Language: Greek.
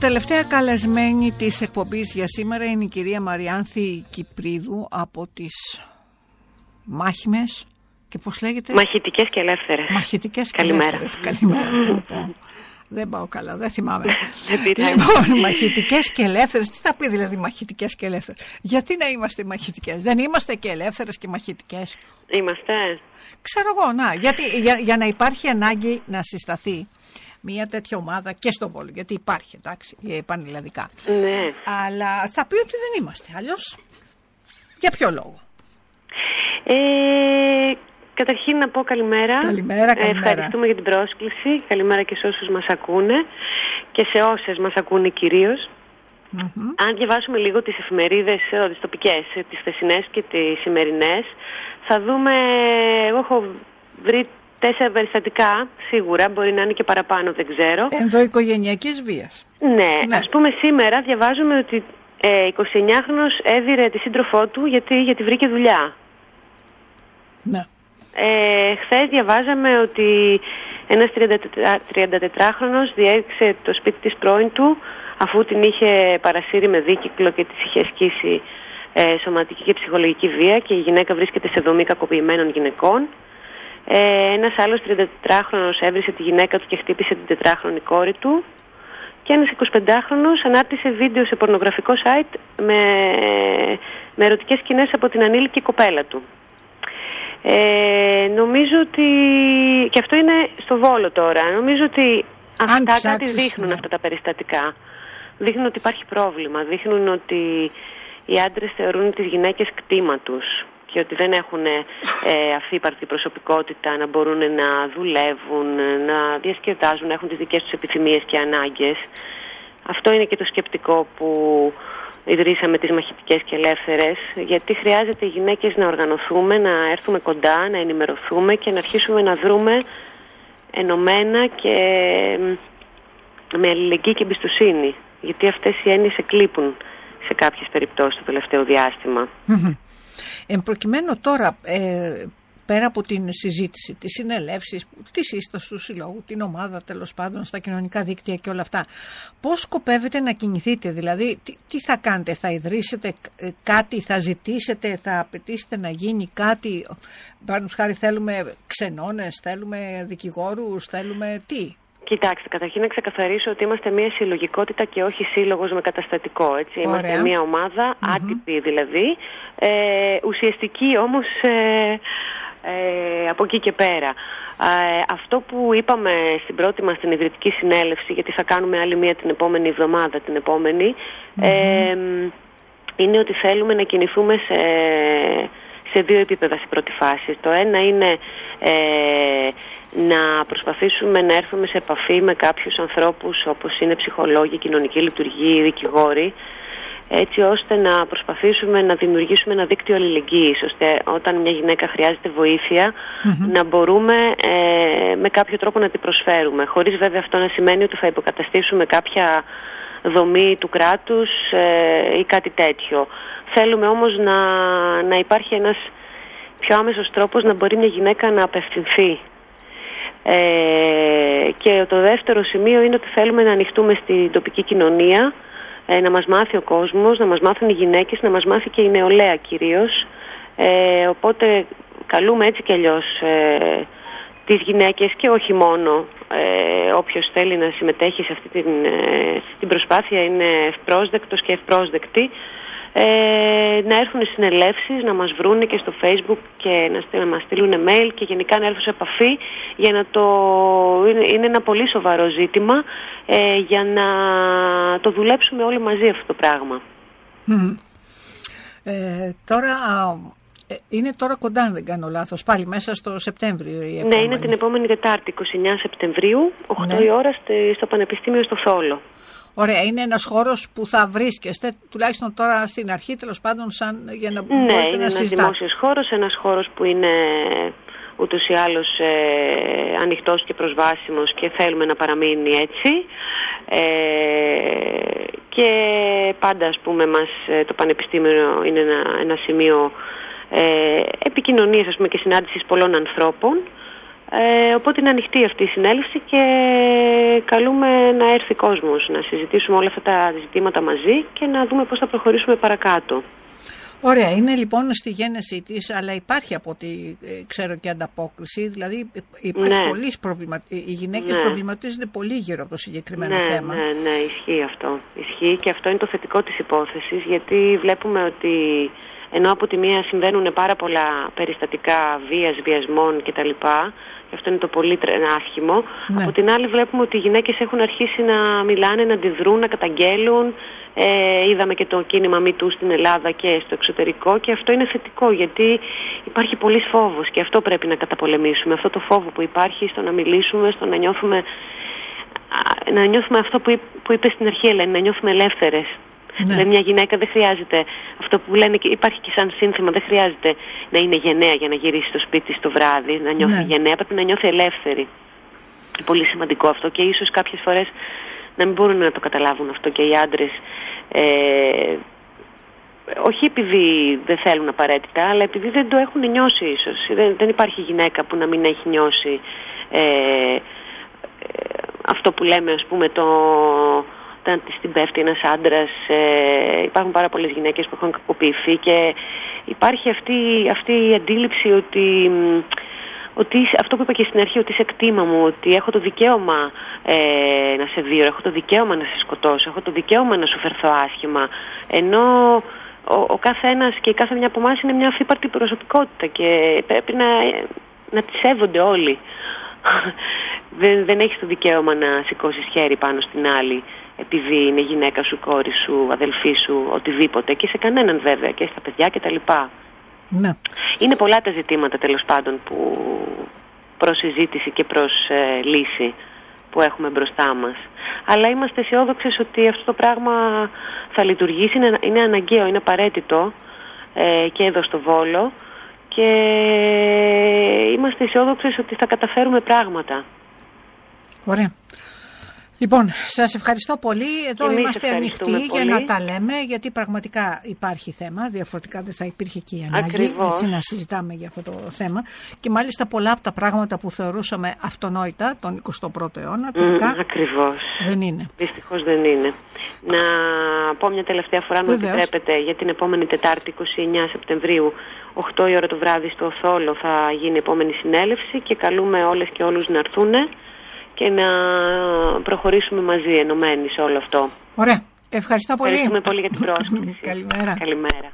Τελευταία καλεσμένη της εκπομπής για σήμερα είναι η κυρία Μαριάνθη Κυπρίδου από τις Μάχημες και πώς λέγεται; Μαχητικές και ελεύθερες Μαχητικές και Καλημέρα. ελεύθερες Καλημέρα Πω, πω. Δεν πάω καλά, δεν θυμάμαι Δεν πειράζει. Λοιπόν, μαχητικές και ελεύθερες Τι θα πει δηλαδή μαχητικές και ελεύθερες; Γιατί να είμαστε μαχητικές; Δεν είμαστε και ελεύθερες και μαχητικές; Είμαστε. Ξέρω εγώ, να, γιατί, για, για να υπάρχει ανάγκη να συσταθεί μια τέτοια ομάδα και στο Βόλο, γιατί υπάρχει, εντάξει, ε, πανελλαδικά. Ναι. Αλλά θα πει ότι δεν είμαστε. Αλλιώς, για ποιο λόγο; Ε, καταρχήν να πω καλημέρα. Καλημέρα, Ε, καλημέρα. ευχαριστούμε για την πρόσκληση. Καλημέρα και σε όσους μας ακούνε και σε όσες μας ακούνε κυρίως. Αν διαβάσουμε λίγο τις εφημερίδες, ε, τις τοπικές, ε, τις χθεσινές και τις σημερινές, θα δούμε, εγώ έχω βρει τέσσερα περιστατικά, σίγουρα, μπορεί να είναι και παραπάνω, δεν ξέρω. Ενδοοικογενειακής βίας. Ναι, Ναι. ας πούμε σήμερα διαβάζουμε ότι ε, 29χρονος έδιρε τη σύντροφό του γιατί, γιατί βρήκε δουλειά. Ναι. Ε, Χθες διαβάζαμε ότι ένας 34χρονος διέδειξε το σπίτι της πρώην του αφού την είχε παρασύρει με δίκυκλο και της είχε ασκήσει ε, σωματική και ψυχολογική βία και η γυναίκα βρίσκεται σε δομή κακοποιημένων γυναικών. Ε, ένας άλλος 34χρονος έβρισε τη γυναίκα του και χτύπησε την τετράχρονη κόρη του. Και ένας 25χρονος ανάρτησε βίντεο σε πορνογραφικό site με, με ερωτικές σκηνές από την ανήλικη κοπέλα του. Ε, νομίζω ότι. και αυτό είναι στο Βόλο τώρα. Νομίζω ότι αυτά κάτι ψάξεις, δείχνουν ναι. αυτά τα περιστατικά. Δείχνουν ότι υπάρχει πρόβλημα. Δείχνουν ότι οι άντρες θεωρούν τις γυναίκες κτήμα τους και ότι δεν έχουν ε, αφύπαρτη προσωπικότητα να μπορούν να δουλεύουν, να διασκεδάζουν, να έχουν τις δικές τους επιθυμίες και ανάγκες. Αυτό είναι και το σκεπτικό που ιδρύσαμε τις μαχητικές και ελεύθερες, γιατί χρειάζεται οι γυναίκες να οργανωθούμε, να έρθουμε κοντά, να ενημερωθούμε και να αρχίσουμε να δρούμε ενωμένα και μ, με αλληλεγγύη και εμπιστοσύνη. Γιατί αυτές οι έννοιες εκλείπουν σε κάποιες περιπτώσεις το τελευταίο διάστημα. Εν προκειμένου τώρα, ε, πέρα από την συζήτηση, τις συνελεύσεις, της σύστασης του συλλόγου, την ομάδα τέλος πάντων στα κοινωνικά δίκτυα και όλα αυτά, πώς σκοπεύετε να κινηθείτε, δηλαδή τι, τι θα κάνετε, θα ιδρύσετε ε, κάτι, θα ζητήσετε, θα απαιτήσετε να γίνει κάτι, πάνω χάρη θέλουμε ξενώνες, θέλουμε δικηγόρους, θέλουμε τι; Κοιτάξτε, καταρχήν να ξεκαθαρίσω ότι είμαστε μια συλλογικότητα και όχι σύλλογος με καταστατικό. Έτσι. Είμαστε Ωραία. μια ομάδα, άτυπη δηλαδή, ε, ουσιαστική όμως ε, ε, από εκεί και πέρα. Ε, αυτό που είπαμε στην πρώτη μας την ιδρυτική συνέλευση, γιατί θα κάνουμε άλλη μία την επόμενη εβδομάδα, την επόμενη, ε, είναι ότι θέλουμε να κινηθούμε σε, σε δύο επίπεδα στην πρώτη φάση. Το ένα είναι ε, να προσπαθήσουμε να έρθουμε σε επαφή με κάποιους ανθρώπους όπως είναι ψυχολόγοι, κοινωνικοί λειτουργοί, δικηγόροι έτσι ώστε να προσπαθήσουμε να δημιουργήσουμε ένα δίκτυο αλληλεγγύης ώστε όταν μια γυναίκα χρειάζεται βοήθεια, να μπορούμε ε, με κάποιο τρόπο να την προσφέρουμε χωρίς βέβαια αυτό να σημαίνει ότι θα υποκαταστήσουμε κάποια δομή του κράτους ε, ή κάτι τέτοιο. Θέλουμε όμως να, να υπάρχει ένας πιο άμεσος τρόπος να μπορεί μια γυναίκα να απευθυνθεί ε, και το δεύτερο σημείο είναι ότι θέλουμε να ανοιχτούμε στην τοπική κοινωνία, ε, να μας μάθει ο κόσμος, να μας μάθουν οι γυναίκες, να μας μάθει και η νεολαία κυρίως. Ε, οπότε καλούμε έτσι κι αλλιώς ε, τις γυναίκες και όχι μόνο ε, όποιος θέλει να συμμετέχει σε αυτή την, ε, στην προσπάθεια είναι ευπρόσδεκτος και ευπρόσδεκτη ε, να έρθουν στις συνελεύσεις, να μας βρούνε και στο facebook και να, στείλ- να μας στείλουν mail και γενικά να έρθουν σε επαφή για να το... Είναι, είναι ένα πολύ σοβαρό ζήτημα ε, για να το δουλέψουμε όλοι μαζί αυτό το πράγμα. Ε, τώρα, α, ε, είναι τώρα κοντά αν δεν κάνω λάθος, πάλι μέσα στο Σεπτέμβριο η Ναι, επόμενη. είναι την επόμενη Δετάρτη, 29 Σεπτεμβρίου, 8 Ναι. η ώρα στη- στο Πανεπιστήμιο στο Θόλο. Ωραία, είναι ένας χώρος που θα βρίσκεστε, τουλάχιστον τώρα στην αρχή, τέλος πάντων, σαν, για να Ναι, μπορείτε είναι να ένας συζητάτε. δημόσιος χώρος, ένας χώρος που είναι ούτως ή άλλως ε, ανοιχτός και προσβάσιμος και θέλουμε να παραμείνει έτσι. Ε, και πάντα, ας πούμε, μας, ε, το Πανεπιστήμιο είναι ένα, ένα σημείο ε, επικοινωνίας, ας πούμε, και συνάντησης πολλών ανθρώπων. Ε, οπότε είναι ανοιχτή αυτή η συνέλευση και καλούμε να έρθει κόσμος, να συζητήσουμε όλα αυτά τα ζητήματα μαζί και να δούμε πώς θα προχωρήσουμε παρακάτω. Ωραία, είναι λοιπόν στη γέννησή της, αλλά υπάρχει από ό,τι ε, ξέρω και ανταπόκριση. Δηλαδή υπάρχει ναι. πολλή προβληματισμό. Οι γυναίκες ναι. προβληματίζονται πολύ γύρω από το συγκεκριμένο ναι, θέμα. Ναι, ναι, ισχύει αυτό. Ισχύει και αυτό είναι το θετικό της υπόθεσης, γιατί βλέπουμε ότι ενώ από τη μία συμβαίνουν πάρα πολλά περιστατικά βίας, βιασμών κτλ. Και αυτό είναι το πολύ άσχημο. Ναι. Από την άλλη βλέπουμε ότι οι γυναίκες έχουν αρχίσει να μιλάνε, να αντιδρούν, να καταγγέλουν. Ε, είδαμε και το κίνημα MeToo στην Ελλάδα και στο εξωτερικό και αυτό είναι θετικό γιατί υπάρχει πολλής φόβος και αυτό πρέπει να καταπολεμήσουμε. Αυτό το φόβο που υπάρχει στο να μιλήσουμε, στο να νιώθουμε, να νιώθουμε αυτό που, που είπε στην αρχή Ελένη, να νιώθουμε ελεύθερες. Ναι. Δηλαδή μια γυναίκα δεν χρειάζεται, αυτό που λένε και υπάρχει και σαν σύνθημα, δεν χρειάζεται να είναι γενναία για να γυρίσει στο σπίτι το βράδυ, να νιώθει ναι. γενναία, πρέπει να νιώθει ελεύθερη. Πολύ σημαντικό αυτό και ίσως κάποιες φορές να μην μπορούν να το καταλάβουν αυτό και οι άντρες ε, όχι επειδή δεν θέλουν απαραίτητα, αλλά επειδή δεν το έχουν νιώσει ίσως. Δεν, δεν υπάρχει γυναίκα που να μην έχει νιώσει ε, ε, αυτό που λέμε ας πούμε το όταν της την πέφτει ένας άντρας ε, υπάρχουν πάρα πολλές γυναίκες που έχουν κακοποιηθεί και υπάρχει αυτή, αυτή η αντίληψη ότι ότι αυτό που είπα και στην αρχή, ότι είσαι κτήμα μου, ότι έχω το δικαίωμα ε, να σε δει, έχω το δικαίωμα να σε σκοτώσω, έχω το δικαίωμα να σου φερθώ άσχημα. Ενώ ο, ο κάθε ένας και η κάθε μια από εμάς είναι μια αφύπαρτη προσωπικότητα και πρέπει να, να τη σέβονται όλοι. δεν, δεν έχεις το δικαίωμα να σηκώσεις χέρι πάνω στην άλλη επειδή είναι γυναίκα σου, κόρη σου, αδελφή σου, οτιδήποτε και σε κανέναν βέβαια και στα παιδιά κτλ. Ναι. Είναι πολλά τα ζητήματα τέλος πάντων που προς συζήτηση και προς ε, λύση που έχουμε μπροστά μας. Αλλά είμαστε αισιόδοξες ότι αυτό το πράγμα θα λειτουργήσει, είναι, είναι αναγκαίο, είναι απαραίτητο ε, και εδώ στο Βόλο και είμαστε αισιόδοξες ότι θα καταφέρουμε πράγματα. Ωραία. Λοιπόν, σας ευχαριστώ πολύ. Εδώ είμαστε ανοιχτοί για να τα λέμε, γιατί πραγματικά υπάρχει θέμα. Διαφορετικά δεν θα υπήρχε και η ανάγκη έτσι, να συζητάμε για αυτό το θέμα. Και μάλιστα πολλά από τα πράγματα που θεωρούσαμε αυτονόητα τον 21ο αιώνα, τελικά mm, ακριβώς. δεν είναι. Δυστυχώς δεν είναι. Να πω μια τελευταία φορά, αν επιτρέπετε, για την επόμενη Τετάρτη, 29 Σεπτεμβρίου, 8 η ώρα το βράδυ στο Θόλο θα γίνει η επόμενη συνέλευση και καλούμε όλες και όλους να έρθουν και να προχωρήσουμε μαζί ενωμένοι σε όλο αυτό. Ωραία. Ευχαριστώ πολύ. Ευχαριστούμε πολύ για την πρόσκληση. Καλημέρα. Καλημέρα.